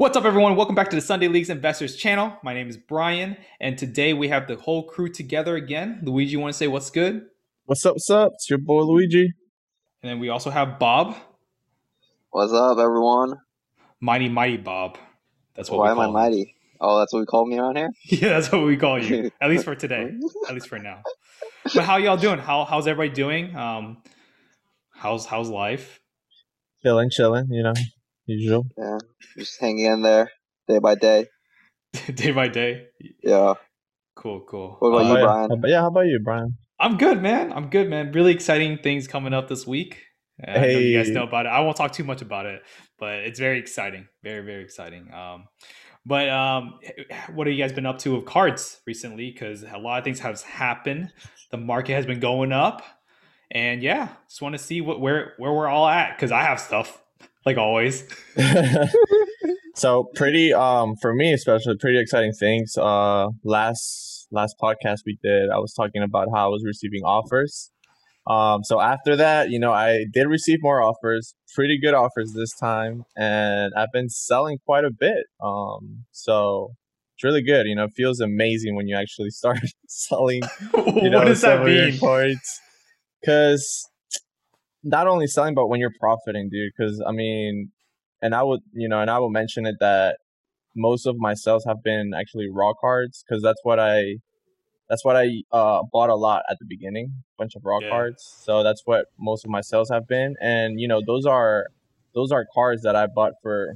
What's up, everyone? Welcome back to the Sunday Leagues Investors channel. My name is Brian, and today we have the whole crew together again. Luigi, you want to say what's good? What's up, what's up? It's your boy Luigi. And then we also have Bob, What's up, everyone? Mighty Mighty Bob. That's what Why we am I him. mighty? Oh, that's what we call me around here. Yeah, that's what we call you. At least for today. At least for now. But how y'all doing? How how's everybody doing? Um, how's how's life? Chilling, chilling, you know, usual. Yeah, just hanging in there day by day. day by day. Yeah. Cool, cool. What about Uh, you, Brian? How about- yeah, how about you, Brian? I'm good, man. I'm good, man. Really exciting things coming up this week. Uh, I know you guys know about it. I won't talk too much about it, but it's very exciting. Very, very exciting. Um, but um, what have you guys been up to with cards recently? Because a lot of things have happened. The market has been going up, and yeah, just want to see what where where we're all at. Because I have stuff like always. so pretty, um, for me especially, pretty exciting things. Uh, last last podcast we did, I was talking about how I was receiving offers. Um, so after that, you know, I did receive more offers, pretty good offers this time, and I've been selling quite a bit. Um, so it's really good. You know, it feels amazing when you actually start selling you know, what does that mean? Because not only selling, but when you're profiting, dude. Because I mean, and I would, you know, and I will mention it that most of my sales have been actually raw cards because that's what I, that's what I uh, bought a lot at the beginning, bunch of raw Yeah. cards. So that's what most of my sales have been, and you know, those are those are cards that I bought for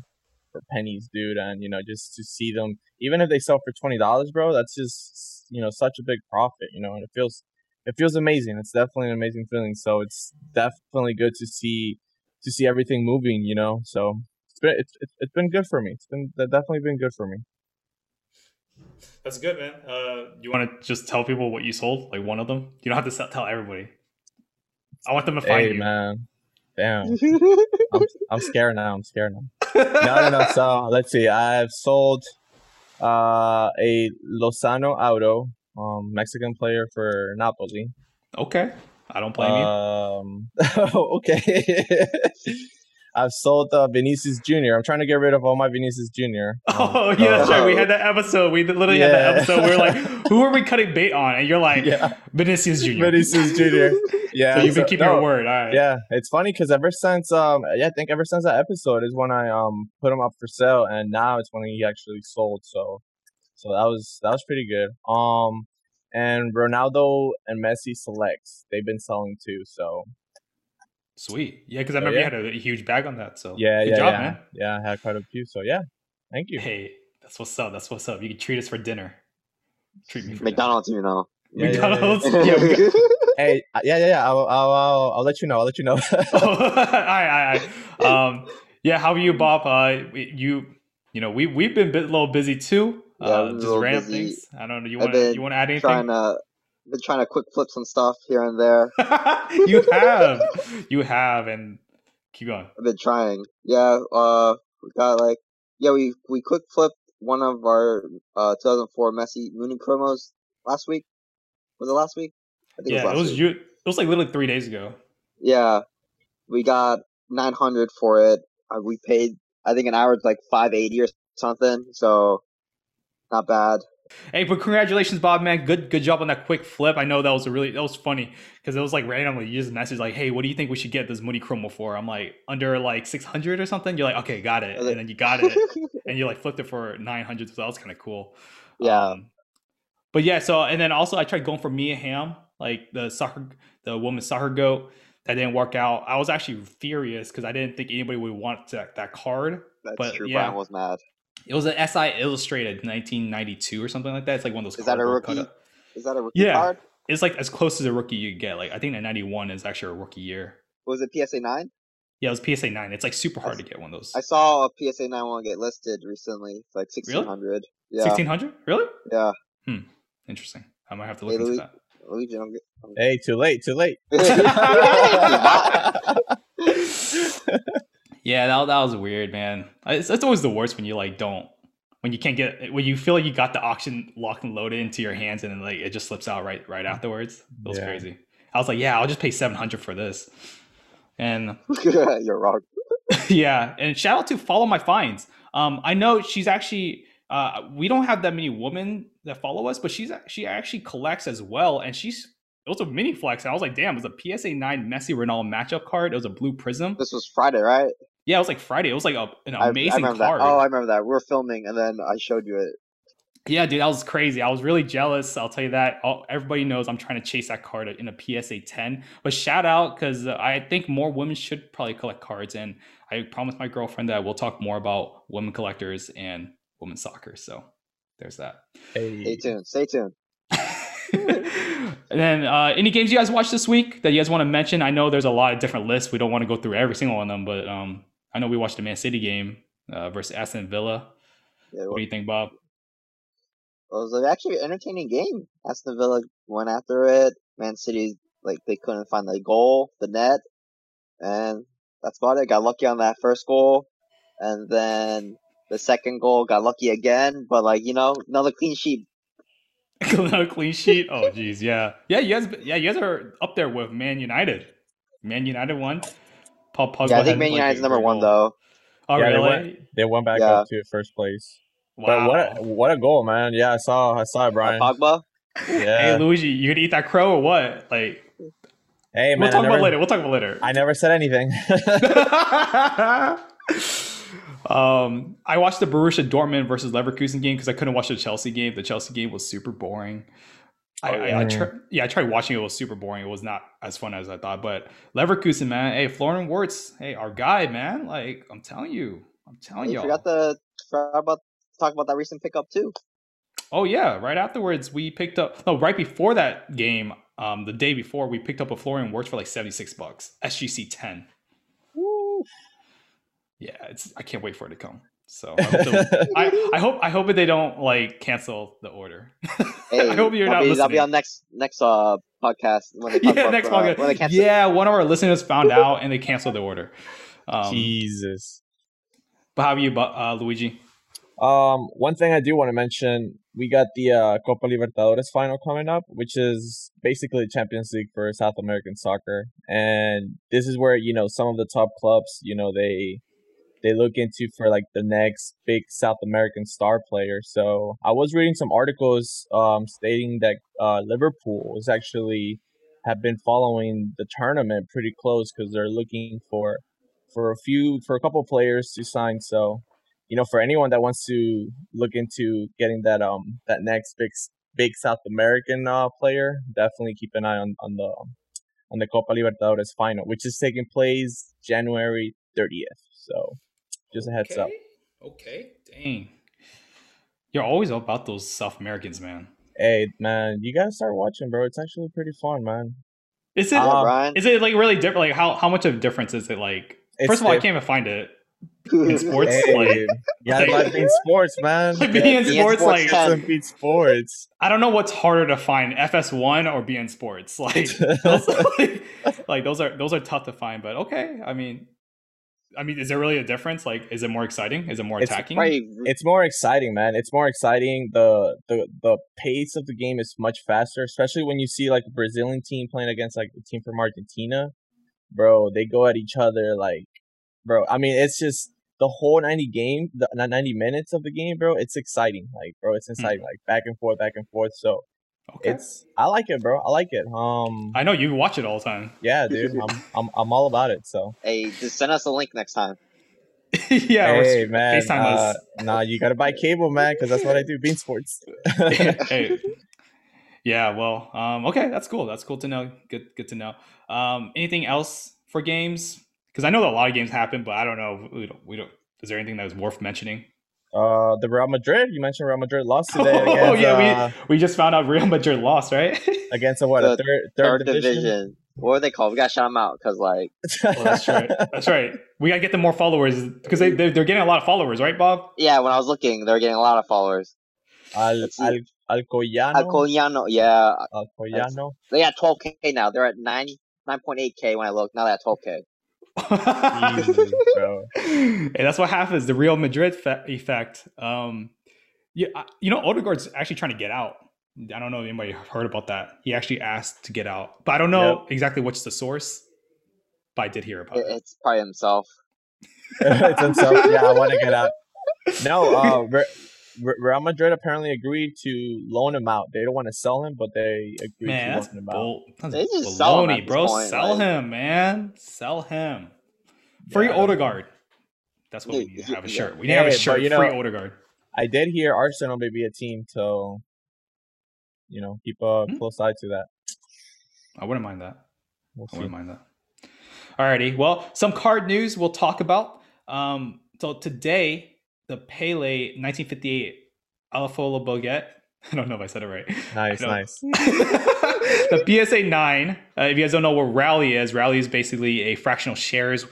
for pennies, dude. And you know, just to see them, even if they sell for twenty dollars, bro, that's just you know such a big profit, you know, and it feels it feels amazing. It's definitely an amazing feeling. So it's definitely good to see to see everything moving, you know. So it's been it's it's, it's been good for me. It's been definitely been good for me. That's good, man. Uh, you want to just tell people what you sold, like one of them? You don't have to tell everybody. I want them to find Hey you. man, damn, I'm I'm scared now. I'm scared now. no, no, no. So let's see. I've sold uh, a Lozano Auto, um, Mexican player for Napoli. Okay, I don't blame you. Um, okay. I've sold uh, Vinicius Jr. I'm trying to get rid of all my Vinicius Jr. Oh Um, yeah, that's so- right. We had that episode. We literally had that episode. We were like, "Who are we cutting bait on?" And you're like, yeah, "Vinicius Jr." Vinicius Jr. Yeah, So you've been so- keeping no, your word. All right. Yeah, it's funny because ever since um yeah, I think ever since that episode is when I um put him up for sale, and now it's when he actually sold. So so that was that was pretty good. Um, and Ronaldo and Messi selects they've been selling too. So Sweet. Yeah, because I So, remember yeah. you had a huge bag on that. So yeah, good yeah, job, yeah, man. yeah. I had quite a few. So yeah, thank you. Hey, that's what's up. That's what's up. You can treat us for dinner. Treat me for McDonald's, you know. Yeah, dinner. yeah, yeah. McDonald's. Yeah, Hey, uh, yeah, yeah, yeah. I'll, I'll, I'll, I'll let you know. I'll let you know. oh, all right, all right. Um, yeah, how are you, Bob? Uh, you, you know, we we've been a bit, little busy too. Yeah, uh, we've been a just random busy. things. I don't know. You want to you want to add anything? Trying to been trying to quick flip some stuff here and there. you have, you have, and keep going. I've been trying. Yeah, uh, we got like yeah, we we quick flipped one of our uh 2004 Messi Mundicromos last week. Was it last week? I think Yeah, it last was week. you. It was like literally three days ago. Yeah, we got 900 for it. Uh, we paid, I think, an hour's like 580 or something. So, not bad. Hey, but congratulations, Bob, man. Good, good job on that quick flip. I know that was a really that was funny because it was like randomly. You just message like, "Hey, what do you think we should get this Mundicromo for?" I'm like, under like 600 or something. You're like, "Okay, got it," and then you got it, and you like flipped it for 900. So that was kind of cool. yeah, Um, but yeah, so and then also I tried going for Mia Hamm, like the soccer, the woman's soccer goat. That didn't work out. I was actually furious because I didn't think anybody would want that, that card. that's but, true. yeah. Brian was mad. It was an SI Illustrated 1992 or something like that. It's like one of those. Is that a cardboard rookie? cut-up- Is that a rookie Yeah. card? It's like as close as a rookie you get. Like I think that 91 is actually a rookie year. Was it PSA 9? Yeah, it was PSA 9. It's like super hard to get one of those. I saw a PSA 9 one get listed recently. It's like 1600. Yeah. 1600? Really? Yeah. Hmm. Interesting. I might have to Hey, look into Louis- that. Luigi, don't get. don't hey, too late, too late. Yeah, that, that was weird, man. It's, it's always the worst when you like don't when you can't get when you feel like you got the auction locked and loaded into your hands and then like it just slips out right right afterwards. It was Yeah. crazy. I was like, yeah, I'll just pay 700 for this. And You're wrong. yeah, and shout out to Follow My Finds. Um, I know she's actually. Uh, we don't have that many women that follow us, but she's she actually collects as well, and she's it was a mini flex. And I was like, damn, it was a PSA nine Messi Ronaldo matchup card. It was a blue prism. This was Friday, right? Yeah, it was like Friday. It was like a, an amazing I, remember card. That. Oh, I remember that. We were filming, and then I showed you it. Yeah, dude, that was crazy. I was really jealous. I'll tell you that. All, everybody knows I'm trying to chase that card in a PSA 10. But shout out because uh, I think more women should probably collect cards. And I promised my girlfriend that we'll talk more about women collectors and women's soccer. So there's that. Stay tuned. Stay tuned. and then uh, any games you guys watched this week that you guys want to mention? I know there's a lot of different lists. We don't want to go through every single one of them, but um, I know we watched the Man City game uh, versus Aston Villa. Yeah, What do you think, Bob? It was like, actually an entertaining game. Aston Villa went after it. Man City, like they couldn't find the goal, the net, and that's about it. Got lucky on that first goal, and then the second goal got lucky again. But like you know, another clean sheet. Another clean sheet. Oh, geez, yeah, yeah. You guys, yeah, you guys are up there with Man United. Man United won. Paul Pogba. yeah, I think Man like, United's number one though. Oh, Yeah, they really? they went back Yeah. up to first place. Wow. But what a, what a goal, man! Yeah, I saw I saw it, Brian. Pogba. Yeah. Hey, Luigi, you gonna eat that crow or what? Like, Hey, we'll talk never, about later. We'll talk about later. I never said anything. um, I watched the Borussia Dortmund versus Leverkusen game because I couldn't watch the Chelsea game. The Chelsea game was super boring. I, Oh, I, I yeah. tr- yeah, I tried watching it. It was super boring. It was not as fun as I thought. But Leverkusen, man, hey, Florian Wirtz, hey, our guy, man. Like, I'm telling you, I'm telling You you. forgot to forgot about talk about that recent pickup too. Oh yeah, right afterwards we picked up. No, right before that game, um, the day before we picked up a Florian Wirtz for like 76 bucks, SGC 10. Woo. Yeah, it's. I can't wait for it to come. So I hope, they'll- I, I hope I hope that they don't like cancel the order. Hey, I hope you're that'll not be, listening. That'll be on next next uh podcast when they yeah, about, next uh, podcast. when they cancel. Yeah, one of our listeners found out and they canceled the order. Um, Jesus. but how about you, uh, Luigi? Um, one thing I do want to mention, we got the uh, Copa Libertadores final coming up, which is basically the Champions League for South American soccer, and this is where you know some of the top clubs, you know, they they look into for like the next big South American star player. So I was reading some articles um, stating that uh, Liverpool is actually have been following the tournament pretty close because they're looking for for a few for a couple players to sign. So you know, for anyone that wants to look into getting that um that next big big South American uh, player, definitely keep an eye on on the on the Copa Libertadores final, which is taking place January 30th. So just a heads up. Okay. Dang. You're always about those South Americans, man. Hey man, you gotta start watching, bro. It's actually pretty fun, man. Is it? Um, Is it like really different? Like how how much of a difference is it? Like first of all, I can't even find it. in sports, Hey, like- yeah, like- like beIN Sports, man. Like being in beIN Sports, sports like ten. beat sports. I don't know what's harder to find, FS1 or beIN Sports. Like those, like, like, those are those are tough to find. But okay, I mean, I mean, is there really a difference? Like, is it more exciting? Is it more It's attacking? Right. it's more exciting, man. It's more exciting. The the the pace of the game is much faster, especially when you see like a Brazilian team playing against like a team from Argentina. Bro, they go at each other like bro, I mean it's just the whole 90 game, the 90 minutes of the game, bro, it's exciting. Like, bro, it's hmm. exciting like back and forth, back and forth. So, Okay. it's I like it, bro. I like it. Um I know you watch it all the time. yeah, dude. I'm I'm I'm all about it. So, Hey, just send us a link next time. yeah, or hey s- man, FaceTime uh, nah, you got to buy cable, man, cuz that's what I do, beIN Sports. hey. Yeah, well, um, okay, that's cool. That's cool to know. Good, good to know. Um, anything else for games? Because I know that a lot of games happen, but I don't know. We don't. We don't. Is there anything that was worth mentioning? Uh, the Real Madrid. You mentioned Real Madrid lost today. oh against, yeah, uh, we we just found out Real Madrid lost, right? against a what a third Third, third, division. division. What are they called? We gotta shout them out because like well, Oh, that's right. That's right. We gotta get them more followers because they they're, they're getting a lot of followers, right, Bob? yeah, when I was looking, they're getting a lot of followers. Al Let's. Al Alcoyano. Alcoyano, yeah, Alcoyano. they got 12k now. They're at nine 9.8k when I look. Now they're at 12k. Jesus, bro. hey, that's what happens. The Real Madrid fe- effect. Um, yeah, you know, Odegaard's actually trying to get out. I don't know if anybody heard about that. He actually asked to get out, but I don't know exactly what's the source. But I did hear about It, it. it's probably himself. it's himself. Yeah, I want to get out. No, uh, Re- Re- Real Madrid apparently agreed to loan him out. They don't want to sell him, but they agreed Man, to that's loan him out. bull. That's They just sell him baloney, at this bro. point, sell like- him, man. Sell him. Free Yeah. Odegaard. That's what we need to have a yeah. shirt. We need to have Hey, a but shirt. you know- Free Odegaard. I did hear Arsenal may be a team, so you know, keep a Hmm? close eye to that. I wouldn't mind that. We'll I wouldn't mind that. Alrighty. Well, some card news we'll talk about. Um, so today, the Pele 1958 Alafola Boguet. I don't know if I said it right. Nice, nice. the PSA 9, uh, if you guys don't know what Rally is, Rally is basically a fractional shares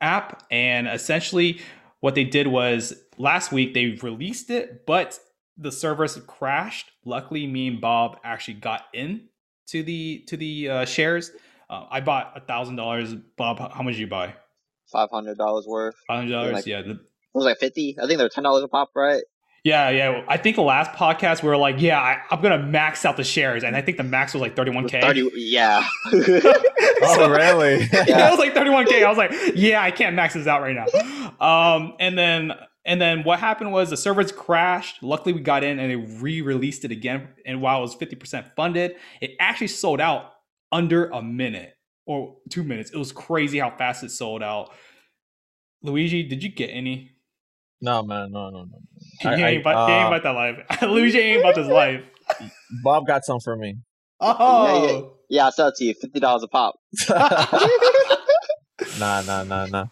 app. And essentially, what they did was last week they released it, but the servers crashed. Luckily, me and Bob actually got in to the to the uh, shares. Uh, I bought a thousand dollars. Bob, how much did you buy? Five hundred dollars worth. Five hundred dollars. Like- Yeah, the, It was like fifty. I think they're ten dollars a pop, right? yeah, yeah. I think the last podcast we were like, yeah, I, I'm gonna max out the shares, and I think the max was like thirty one k. Thirty. Yeah. Oh, really? yeah, it was like 31k. I was like, yeah, I can't max this out right now. Um, and then and then what happened was the servers crashed. Luckily, we got in and they re-released it again. And while it was 50% funded, it actually sold out under a minute or two minutes. It was crazy how fast it sold out. Luigi, did you get any? No, man, no, no, no. He I- ain't, I- about, he ain't uh, about that life. Luigi ain't about this life. Bob got some for me. Oh, yeah, I'll sell it to you. Fifty dollars a pop. nah, nah, nah, nah.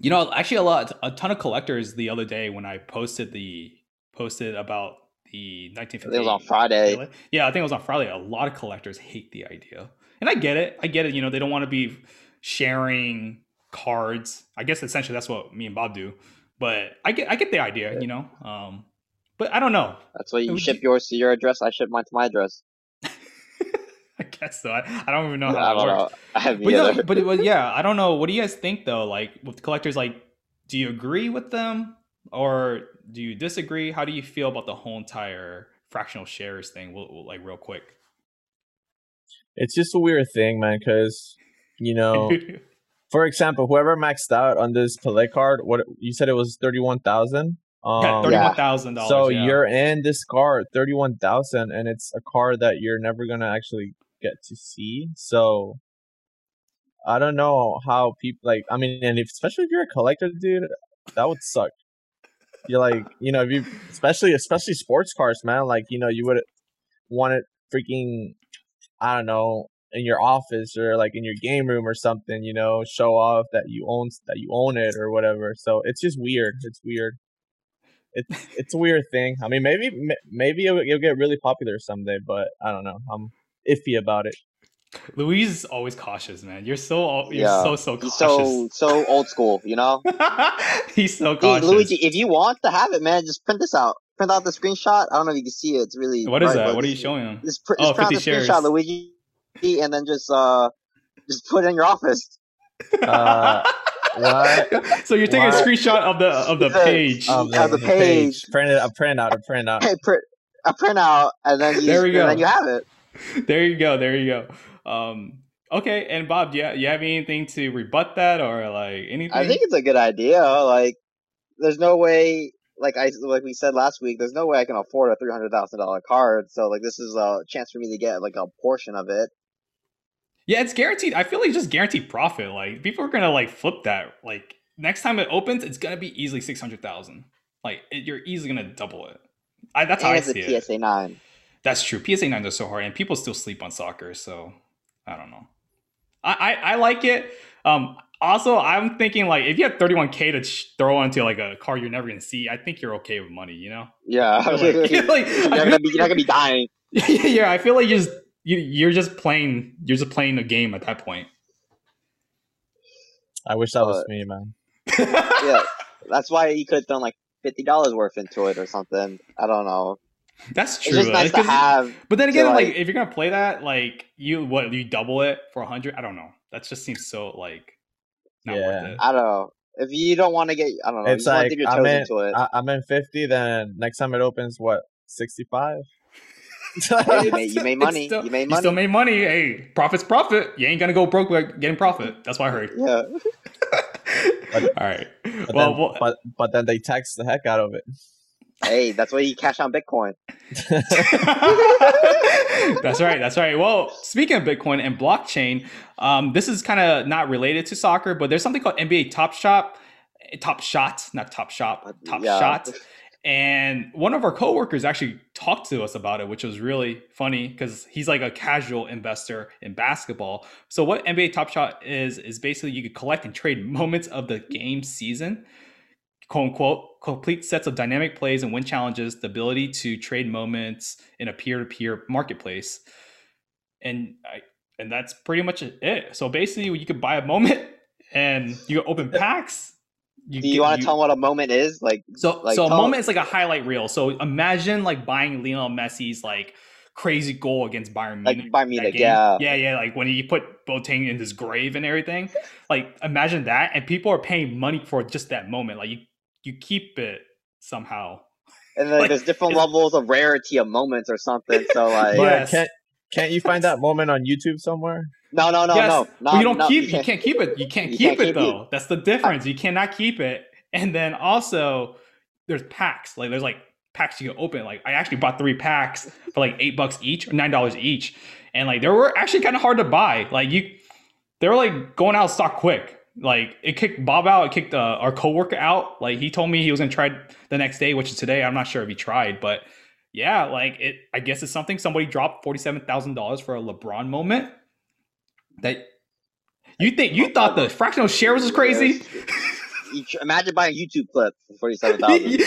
You know, actually, a lot, a ton of collectors the other day when I posted the posted about the I 1950. it was on Friday. Yeah, I think it was on Friday. A lot of collectors hate the idea, and I get it. I get it. You know, they don't want to be sharing cards. I guess essentially that's what me and Bob do. But I get, I get the idea. You know, um, but I don't know. That's why you ship you- yours to your address. I ship mine to my address. I guess so. I, I don't even know how that don't works. know. I have But, no, either. but, it was- yeah, I don't know. What do you guys think though? Like with collectors, like, do you agree with them or do you disagree? How do you feel about the whole entire fractional shares thing? We'll, we'll- like real quick. It's just a weird thing, man, because, you know, for example, whoever maxed out on this Pele card, what you said it was 31,000? Um, yeah, thirty-one thousand dollars. So yeah. you're in this card, thirty-one thousand, and it's a card that you're never gonna actually get to see. So I don't know how people like. I mean, and if, especially if you're a collector, dude, that would suck. You're like, you know, if you especially especially sports cars, man. Like, you know, you would want it freaking, I don't know, in your office or like in your game room or something. You know, show off that you own that you own it or whatever. So it's just weird. It's weird it's it's a weird thing. I mean, maybe maybe it'll, it'll get really popular someday, but I don't know. I'm iffy about it. Louise is always cautious, man. You're so you're Yeah. so so cautious. so so old school, you know. He's so Hey, cautious. Luigi, if you want to have it, man, just print this out. Print out the screenshot. I don't know if you can see it. It's really what is bright, that? What are you showing him? Just, pr- Oh, just print out the shares. screenshot, Luigi, and then just uh, just put it in your office. Uh, what? so you're taking a screenshot of the of the Yeah. page. Um, Yeah, the page. Print it. A print out. A print out. Hey, print a printout, and then you There we and go. then you have it. there you go. There you go. Um, okay, and Bob, do you, you have anything to rebut that or like anything? I think it's a good idea. Like, there's no way. Like I like we said last week, there's no way I can afford a three hundred thousand dollar card. So like, this is a chance for me to get like a portion of it. Yeah, it's guaranteed. I feel like just guaranteed profit. Like people are gonna like flip that. Like next time it opens, it's gonna be easily six hundred thousand. Like it, you're easily gonna double it. I, that's how I it's see a it. PSA nine. That's true. PSA nines are so hard, and people still sleep on soccer. So I don't know. I I, I like it. Um, also, I'm thinking like if you have 31k to sh- throw onto like a car you're never gonna see, I think you're okay with money. You know, Yeah, like, you're, like, not gonna be, you're not gonna be dying. yeah, I feel like you're just you, you're just playing you're just playing a game at that point i wish that uh, was me man yeah that's why you could have like $50 worth into it or something i don't know that's true. It's nice to have. But then again, like, like, if you're gonna play that, like you what you double it for hundred? I don't know. That just seems so like yeah. I don't know. If you don't want to get, I don't know. It's like I'm in, it. I, am in 50. Then next time it opens, what 65? you, made, you made money. Still, you made money. You still made money. Hey, profit's profit. You ain't gonna go broke by getting profit. That's what I heard. Yeah. All right. But well, then, well, but but then they tax the heck out of it. Hey, that's why you cash on Bitcoin. that's right. That's right. Well, speaking of Bitcoin and blockchain, um, this is kind of not related to soccer, but there's something called NBA Top Shop, eh, Top Shot, not Top Shop, Top yeah. Shot. And one of our coworkers actually talked to us about it, which was really funny because he's like a casual investor in basketball. So what NBA Top Shot is is basically you could collect and trade moments of the game season, quote unquote, complete sets of dynamic plays and win challenges, the ability to trade moments in a peer-to-peer marketplace. And I and that's pretty much it. So basically you could buy a moment and you open packs. Do you want to tell them what a moment is? Like, so, Like, so a tell- moment is like a highlight reel. So imagine like buying Lionel Messi's like crazy goal against Bayern Munich. by that Munich, game. yeah. yeah, yeah. Like when he put Boateng in his grave and everything. Like imagine that, and people are paying money for just that moment. Like you, you keep it somehow. And then Like, there's different levels of rarity of moments or something. So like, Yeah. But Yes. Can't can't you find that moment on YouTube somewhere? no, no, no, yes, no, but no. you don't no, keep. You can't- can't keep it. You can't You keep can't it keep though. That's the difference. You cannot keep it. And then also, there's packs. Like there's like packs you can open. Like I actually bought three packs for like eight bucks each or nine dollars each, and like they were actually kind of hard to buy. Like you, they were like going out of stock quick. Like it kicked Bob out. It kicked uh, our coworker out. Like he told me he was gonna try the next day, which is today. I'm not sure if he tried, but yeah, like it. I guess it's something. Somebody dropped forty seven thousand dollars for a LeBron moment. That you think you thought the fractional shares was crazy? Imagine buying a YouTube clip for forty-seven thousand,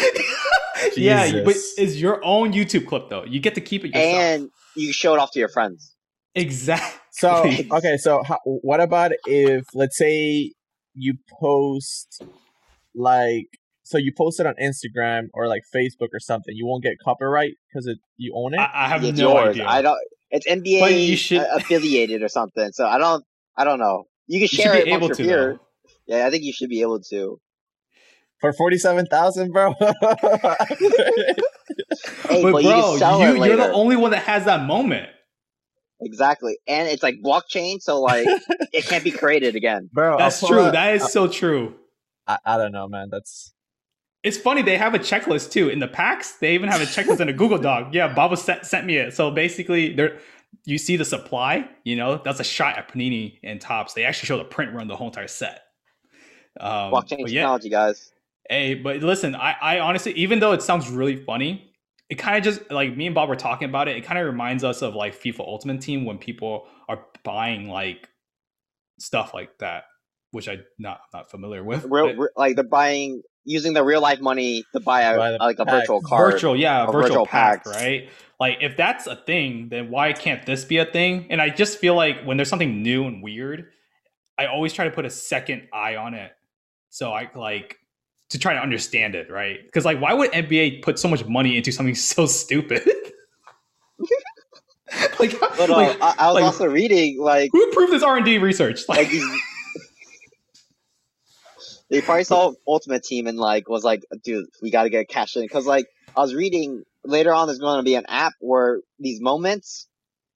yeah, but it's your own YouTube clip though. You get to keep it yourself. and you show it off to your friends. exactly. So okay, so how, what about if let's say you post like so you post it on Instagram or like Facebook or something, you won't get copyright because it you own it. I, I have it's no yours. idea. I don't. It's NBA you should- affiliated or something. So I don't. I don't know. You can you share it be able amongst to. your. Though. Yeah, I think you should be able to. for forty seven thousand, bro. Hey, but but you bro, can you you're the only one that has that moment. Exactly, and it's like blockchain, so like it can't be created again. bro, That's true. up- That is so true. I, I don't know, man. That's It's funny they have a checklist too in the packs. They even have a checklist in a Google Doc. Yeah, Baba sent, sent me it. So basically, there you see the supply. You know, that's a shot at Panini and Topps. They actually show the print run the whole entire set. Um, Blockchain but yeah, technology, guys. Hey, but listen, I, I honestly, even though it sounds really funny, it kind of just like me and Bob were talking about it. It kind of reminds us of like FIFA Ultimate Team when people are buying like stuff like that, which I'm not not familiar with. Real, but- like they're buying using the real life money to buy a, Buy like a pack. virtual card. virtual, yeah, virtual, virtual pack, packs. right? Like if that's a thing, then why can't this be a thing? And I just feel like when there's something new and weird, I always try to put a second eye on it, so I like to try to understand it, right? Because like, why would NBA put so much money into something so stupid? like, But uh, like, I, I was like- also reading like who approved this R and D research? like Like, these. They probably saw Ultimate Team and like was like, dude, we got to get cash in because like I was reading later on, there's going to be an app where these moments.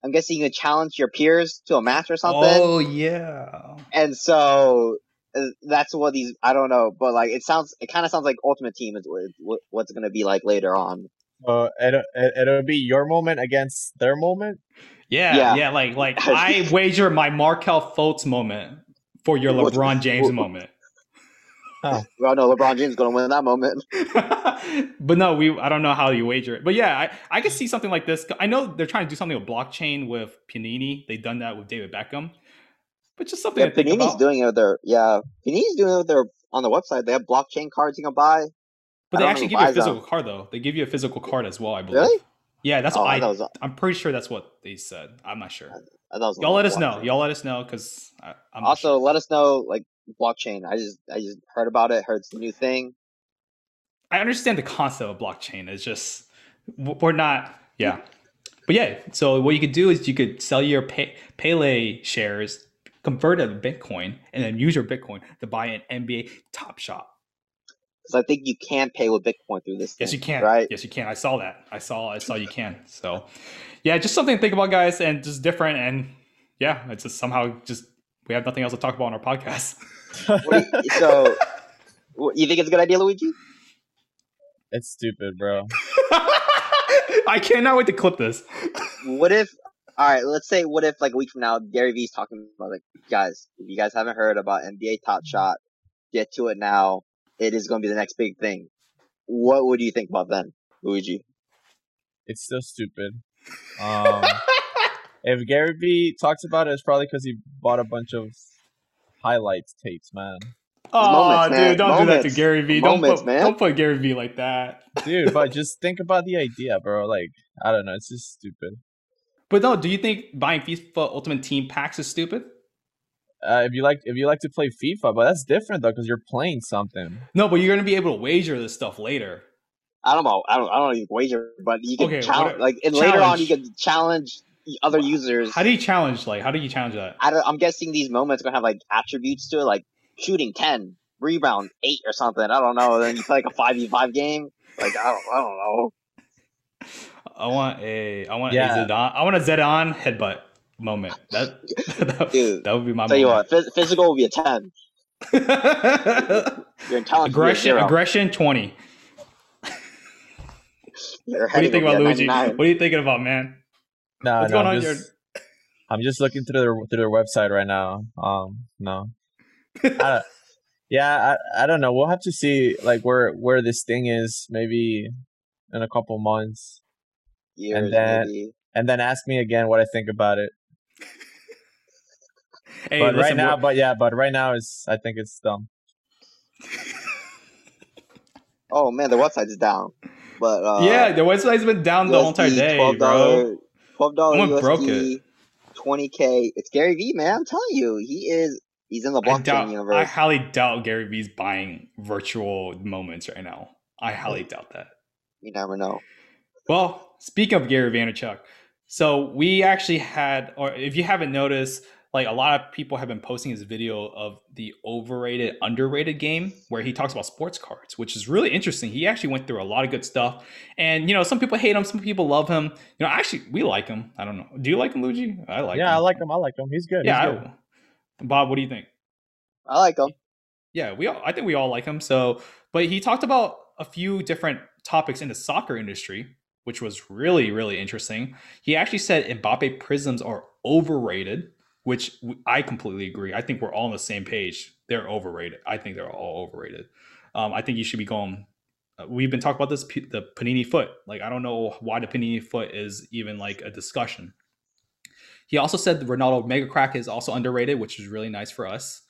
I'm guessing you can challenge your peers to a match or something, oh yeah, and so uh, that's what these. I don't know, but like it sounds, it kind of sounds like Ultimate Team is what, what- what's going to be like later on. uh, it'll, it- it'll be your moment against their moment. yeah, yeah, Yeah. Like, like I wager my Markelle Fultz moment for your LeBron James moment. We all know LeBron James going to win that moment. but no, we I don't know how you wager it. But yeah, I, I could see something like this. I know they're trying to do something with blockchain with Panini. They've done that with David Beckham. But just something Yeah, Panini's doing it with their yeah. Panini's doing it with their on the website. They have blockchain cards you can buy. but I they actually give you a physical card though. They give you a physical card as well, I believe. Really? Yeah, that's oh, what I. I was, I'm pretty sure that's what they said. I'm not sure. I thought it Y'all let us know. Y'all let us know because I'm Also, sure. let us know like blockchain. I just I just heard about it. Heard it's a new thing. I understand the concept of blockchain. It's just we're not. Yeah, mm. but yeah. So what you could do is you could sell your pay, Pele shares, convert it to Bitcoin, and then use your Bitcoin to buy an NBA Top Shot. Because I think you can pay with Bitcoin through this. Yes, thing, you can. Right. Yes, you can. I saw that. I saw. I saw you can. So, yeah, just something to think about, guys, and just different. And yeah, it's just somehow just we have nothing else to talk about on our podcast. What so, you think it's a good idea, Luigi? It's stupid, bro. I cannot wait to clip this. What if? All right, let's say what if like a week from now, Gary Vee's talking about like, guys, if you guys haven't heard about NBA Top Shot, get to it now. It is going to be the next big thing. What would you think about then, Luigi? It's still stupid. Um, if Gary Vee talks about it, it's probably because he bought a bunch of highlights tapes, man. Oh, Moments, man. dude, don't do that to Gary Vee. Don't Moments, put, man. don't put Gary Vee like that. Dude, but just think about the idea, bro. Like, I don't know. It's just stupid. But no, do you think buying FIFA Ultimate Team packs is stupid? Uh, if you like, if you like to play FIFA, but that's different though, because you're playing something. No, but you're gonna be able to wager this stuff later. I don't know. I don't. I don't know. if You wager, but you can Okay, challenge. Like and later on, you can challenge the other users. How do you challenge? Like, how do you challenge that? I don't, I'm guessing these moments are gonna have like attributes to it, like shooting ten, rebound eight, or something. I don't know. Then you play like a five v five game. Like I don't. I don't know. I want a, I want Yeah. a Zidane, I want a Zidane headbutt moment. That, that, Dude, that would be my Tell you what, phys- physical would be a ten. Your intelligence will be a aggression, aggression, twenty. What do you heading think about Luigi? 99. What are you thinking about, man? No, What's no, going I'm on, just, I'm just looking through their through their website right now. Um, no, I, yeah, I, I don't know. We'll have to see like where where this thing is maybe in a couple months, Years, then- maybe. and then ask me again what I think about it. Hey, but right now, we're- but yeah, but right now is I think it's dumb. Oh man, the website's down. But uh, yeah, the website's been down the whole entire USD, day, bro. Twelve dollar USD, twenty k. It's Gary Vee, man. I'm telling you, he is. He's in the I, blockchain doubt, I highly doubt Gary Vee's buying virtual moments right now. I highly doubt that. you never know. Well, speaking of Gary Vaynerchuk, so we actually had, or if you haven't noticed, like a lot of people have been posting his video of the overrated, underrated game where he talks about sports cards, which is really interesting. He actually went through a lot of good stuff, and you know, some people hate him, some people love him. You know, actually, we like him. I don't know. Do you like him, Luigi? I like. Him. Yeah, him. I like him. I like him. He's good. Yeah, He's good. I, Bob, what do you think? I like him. Yeah, we all, I think we all like him. So, but he talked about a few different topics in the soccer industry, which was really really interesting. He actually said Mbappe prisms are overrated, which I completely agree. I think we're all on the same page. They're overrated. I think they're all overrated. Um, I think you should be going. Uh, we've been talking about this the panini foot. Like I don't know why the panini foot is even like a discussion. He also said the Ronaldo Mega Crack is also underrated, which is really nice for us.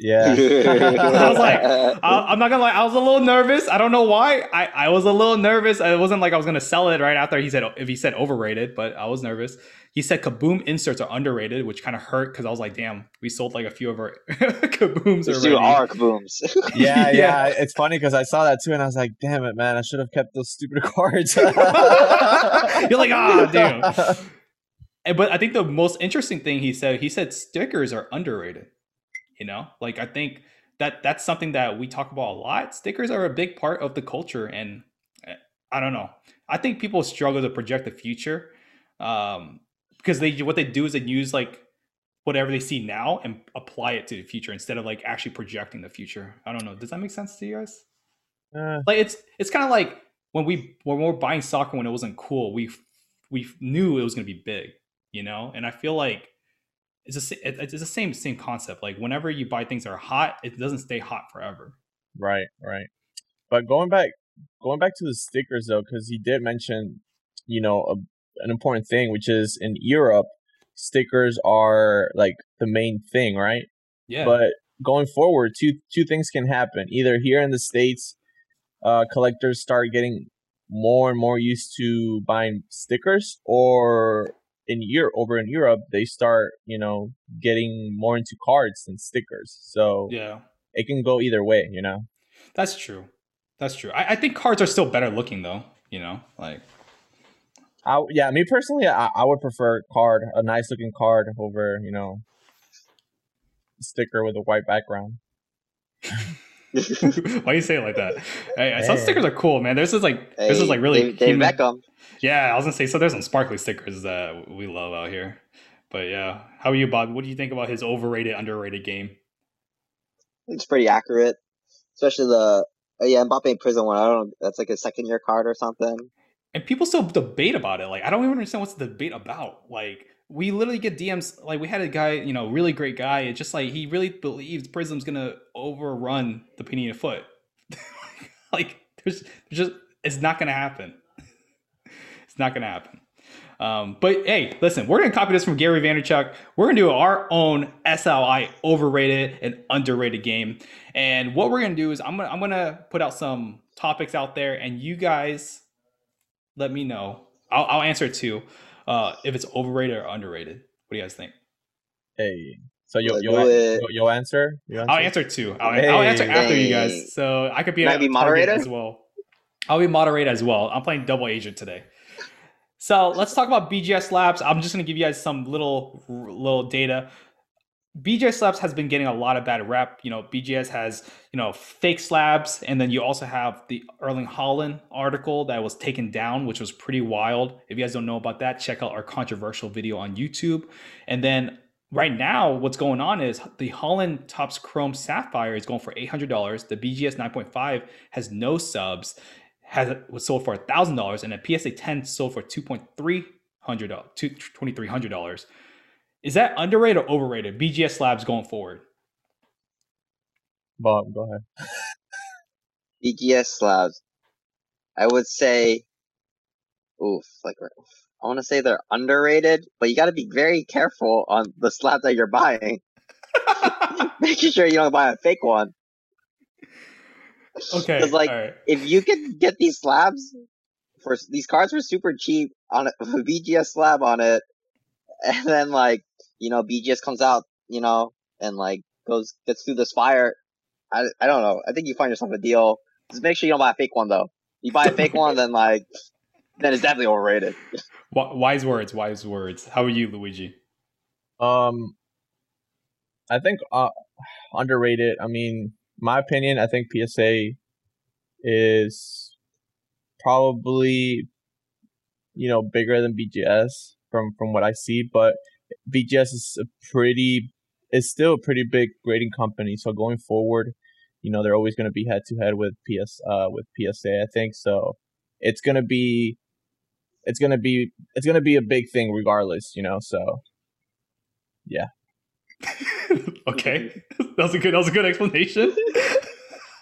Yeah. I was like, I, I'm not gonna lie, I was a little nervous. I don't know why. I, I was a little nervous. It wasn't like I was gonna sell it right after he said if he said overrated, but I was nervous. He said kaboom inserts are underrated, which kind of hurt because I was like, damn, we sold like a few of our kabooms Let's already. do arc booms. yeah, yeah, Yeah. It's funny because I saw that too, and I was like, "Damn it, man! I should have kept those stupid cards." You're like, ah, damn. And- But I think the most interesting thing he said, he said stickers are underrated. You know, like I think that that's something that we talk about a lot. Stickers are a big part of the culture, and eh, I don't know. I think people struggle to project the future um, because they what they do is they use like whatever they see now and apply it to the future instead of like actually projecting the future. I don't know. Does that make sense to you guys? Uh, like it's it's kind of like when we when we were buying soccer when it wasn't cool we we knew it was going to be big you know and i feel like it's a, it's the same same concept like whenever you buy things that are hot it doesn't stay hot forever right, right. But going back, going back to the stickers though, because he did mention, you know, a, an important thing, which is in Europe, stickers are like the main thing, right? yeah But going forward, two two things can happen. Either here in the states, uh, collectors start getting more and more used to buying stickers, or in Europe, over in Europe, they start you know getting more into cards than stickers. So yeah it can go either way, you know. that's true that's true I, I think cards are still better looking though you know like I, yeah, me personally, I, I would prefer card, a nice looking card over you know sticker with a white background. why you say it like that hey, some Hey. stickers are cool man there's this like this is like really Dave, Dave Beckham. Yeah, I was gonna say. So there's some sparkly stickers that we love out here, But yeah, how are you, Bob? What do you think about his overrated, underrated game? It's pretty accurate, especially the uh, yeah Mbappe Prism one. I don't. know. That's like a second year card or something. And people still debate about it. Like, I don't even understand what's the debate about. Like, we literally get DMs. Like, we had a guy, you know, really great guy. It's just like he really believes Prism's gonna overrun the Panini foot. like, there's, there's just it's not gonna happen. It's not gonna happen. Um, but hey, listen, we're gonna copy this from Gary Vaynerchuk. We're gonna do our own SLI overrated and underrated game. And what we're gonna do is I'm gonna I'm gonna put out some topics out there, and you guys let me know. I'll, I'll answer it too. Uh, if it's overrated or underrated. What do you guys think? Hey, so you'll you'll, an- you'll, you'll answer? You I'll answer too. I'll, I'll answer after you guys, so I could be Can I a be target moderator? as well. I'll be moderator as well. I'm playing double agent today. So let's talk about BGS slabs. I'm just gonna give you guys some little little data. BGS slabs has been getting a lot of bad rep. You know, BGS has you know fake slabs, and then you also have the Erling Haaland article that was taken down, which was pretty wild. If you guys don't know about that, check out our controversial video on YouTube. And then right now, what's going on is the Haaland Topps Chrome Sapphire is going for eight hundred dollars. The BGS nine point five has no subs, has was sold for thousand dollars, and a PSA ten sold for two point three hundred dollars, twenty three hundred dollars. Is that underrated or overrated? BGS slabs going forward. Bob, go ahead. BGS slabs. I would say, oof, like I want to say they're underrated, but you got to be very careful on the slab that you're buying, making sure you don't buy a fake one. Okay, 'Cause, like, all right. If you can get these slabs for these cards were super cheap on a, a BGS slab on it, and then like you know BGS comes out, you know, and like goes gets through this fire. I I don't know. I think you find yourself a deal. Just make sure you don't buy a fake one though. You buy a fake one, then like then it's definitely overrated. Wi- Wise words, wise words. How are you, Luigi? Um, I think uh, underrated. I mean, my opinion. I think PSA is probably you know bigger than BGS from from what I see, but BGS is a pretty is still a pretty big grading company. So going forward, you know they're always going to be head to head with PS uh with PSA. I think so. It's gonna be it's gonna be it's gonna be a big thing regardless. You know, so yeah. okay, that was a good. That was a good explanation.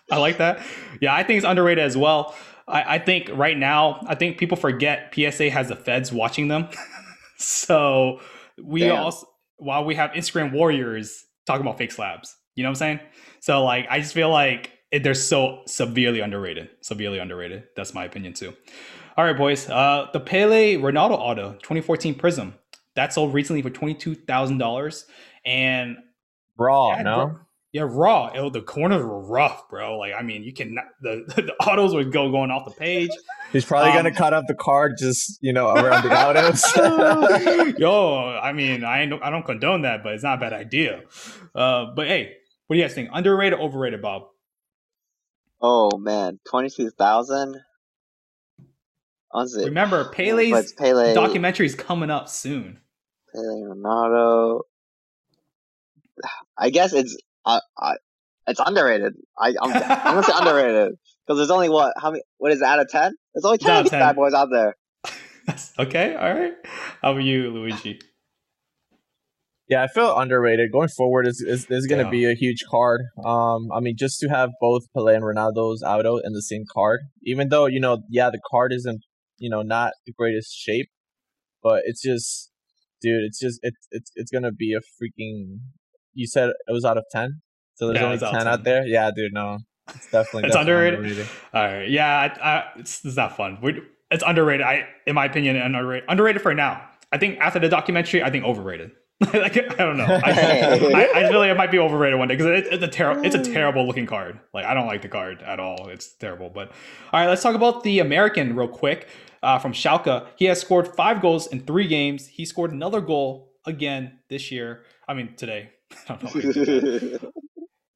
I like that. Yeah, I think it's underrated as well. I, I think right now, I think people forget PSA has the feds watching them. so we Damn. also, while we have Instagram warriors talking about fake slabs, you know what I'm saying? So like, I just feel like it, they're so severely underrated. Severely underrated. That's my opinion too. All right, boys. Uh, the Pele Ronaldo Auto 2014 Prism that sold recently for twenty two thousand dollars, and raw, yeah, no. Bro. Yeah, raw. It, the corners were rough, bro. Like, I mean, you can the the autos would go going off the page. He's probably Um, gonna cut up the card just you know around the autos. Yo, I mean, I ain't, I don't condone that, but it's not a bad idea. Uh, but hey, what do you guys think? Underrated, overrated, Bob? Oh man, twenty two thousand. Honestly, Remember, but Pele's it's Pele, documentary is coming up soon. Pele Ronaldo. I guess it's uh, I, it's underrated. I I'm, I'm gonna say underrated because there's only what how many what is it, out of ten? There's only ten out of of these 10. bad boys out there. okay, all right. How about you, Luigi? yeah, I feel underrated. Going forward is is, is gonna Yeah. be a huge card. Um, I mean, just to have both Pele and Ronaldo's auto in the same card, even though you know, yeah, the card isn't you know not the greatest shape, but it's just, dude, it's just it's it's it's gonna be a freaking. You said it was out of ten, so there's Yeah, only it's out ten out there. Yeah, dude, no, it's definitely It's definitely underrated? All right, yeah, I, I, it's, it's not fun. we it's underrated. I, in my opinion, underrated. Underrated for now. I think after the documentary, I think overrated. like I don't know. I, I, I feel like it might be overrated one day because it, it's a terrible, it's a terrible looking card. Like I don't like the card at all. It's terrible. But all right, let's talk about the American real quick. Uh, from Schalke, he has scored five goals in three games. He scored another goal again this year. I mean today. I don't know. why he did that.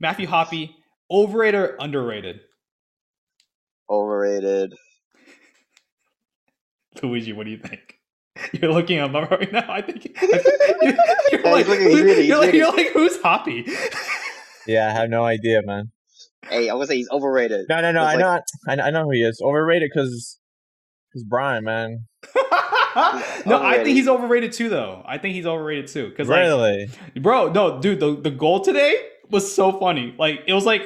Matthew Hoppe, overrated or underrated? Overrated. Luigi, what do you think? You're looking him up right now. I think I think- you're, you're like, looking- he's reading, he's you're, like, you're like, who's Hoppe? Yeah, I have no idea, man. Hey, I would say he's overrated. No, no, no. I like- know, I know, I know who he is. Overrated because, because Brian, man. no, I think he's overrated too, though. I think he's overrated too. Because like, Really? bro, no, dude, the, the goal today was so funny. Like, it was like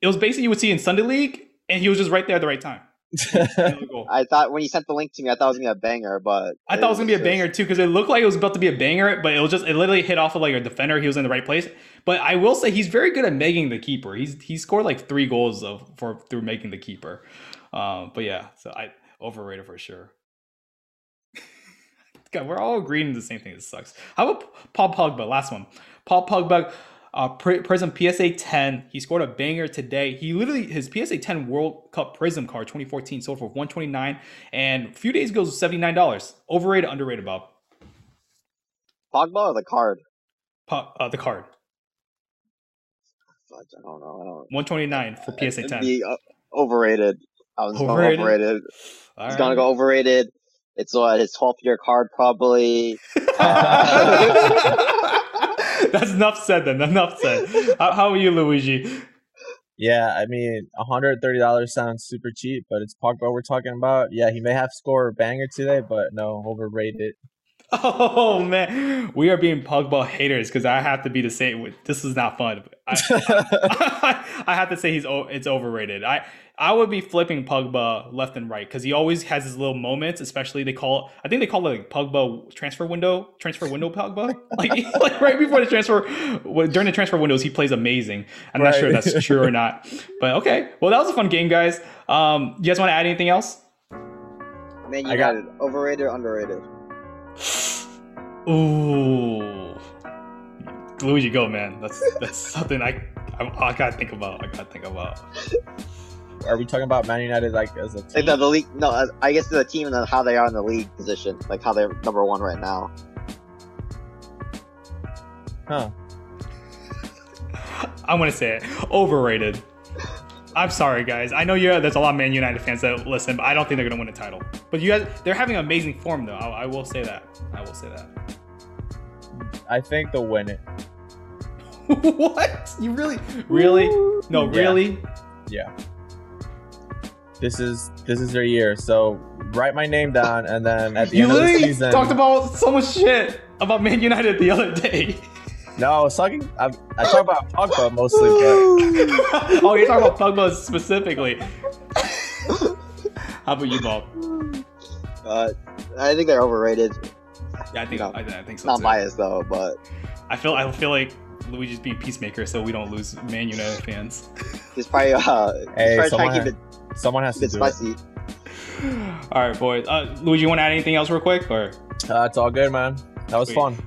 it was basically you would see in Sunday League, and he was just right there at the right time. I thought when you sent the link to me, I thought it was gonna be a banger, but I thought it was gonna be a banger too because it looked like it was about to be a banger, but it was just it literally hit off of like a defender. He was in the right place. But I will say he's very good at making the keeper. He's he scored like three goals of for through making the keeper. Um, but yeah, so I overrated for sure. God, we're all agreeing the same thing. This sucks. How about Paul Pogba? Last one. Paul Pogba, uh, Pri- Prism PSA 10. He scored a banger today. He literally his PSA 10 World Cup Prism card 2014 sold for 129, and a few days ago was 79 dollars. Overrated, underrated, Bob. Pogba or the card. Po- uh, the card I don't know. I don't. 129 for PSA 10. Be, uh, overrated. I was Overrated? going overrated. All He's right. gonna go overrated. It's what his 12th year card probably. That's enough said then. Enough said. How, how are you, Luigi? yeah, I mean, hundred thirty dollars sounds super cheap, but it's Pogba we're talking about. Yeah, he may have scored a banger today, but no, overrated. Oh man, we are being Pogba haters because I have to be the same. With this is not fun. I, I have to say he's o- it's overrated. I I would be flipping Pogba left and right because he always has his little moments. Especially they call I think they call it like Pogba transfer window transfer window Pogba like like right before the transfer during the transfer windows he plays amazing. I'm not sure if that's true or not, but okay. Well, that was a fun game, guys. Um, you guys want to add anything else? Man I got- United. Overrated or underrated? Ooh, Luigi, go man. That's that's something I, I I gotta think about. I gotta think about. Are we talking about Man United like as a Like the, the league. No, uh, I guess the team and how they are in the league position. Like how they're number one right now. Huh? I'm gonna say it. Overrated. I'm sorry, guys. I know you. There's a lot of Man United fans that listen, but I don't think they're gonna win a title. But you guys, they're having amazing form, though. I, I will say that. I will say that. I think they'll win it. what? You really, really? No, really? Yeah. really? This is this is their year. So write my name down, and then at the You end of the season. You literally talked about so much shit about Man United the other day. no, I was talking. I, I talk about Pogba mostly, but oh, you're talking about Pogba specifically. How about you, Bob? Uh, I think they're overrated. Yeah, I think No. I, I think so Not too. biased though, but I feel I feel like Luigi's being peacemaker, so we don't lose Man United fans. he's probably uh, Hey, probably trying to keep it, someone has keep to it do it. spicy. All right, boys. Uh, Luigi, you want to add anything else real quick, or? Uh, it's all good, man. That was Sweet. fun.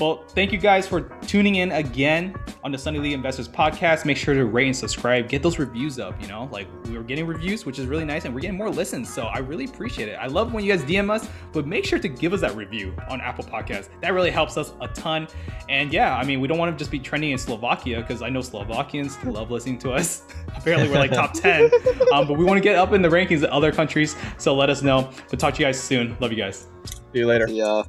Well, thank you guys for tuning in again on the Sunday League Investors Podcast. Make sure to rate and subscribe. Get those reviews up. You know, like we are getting reviews, which is really nice, and we're getting more listens. So I really appreciate it. I love when you guys DM us, but make sure to give us that review on Apple Podcasts. That really helps us a ton. And yeah, I mean, we don't want to just be trending in Slovakia because I know Slovakians love listening to us. Apparently, we're like top ten, um, but we want to get up in the rankings of other countries. So let us know. But talk to you guys soon. Love you guys. See you later. The uh,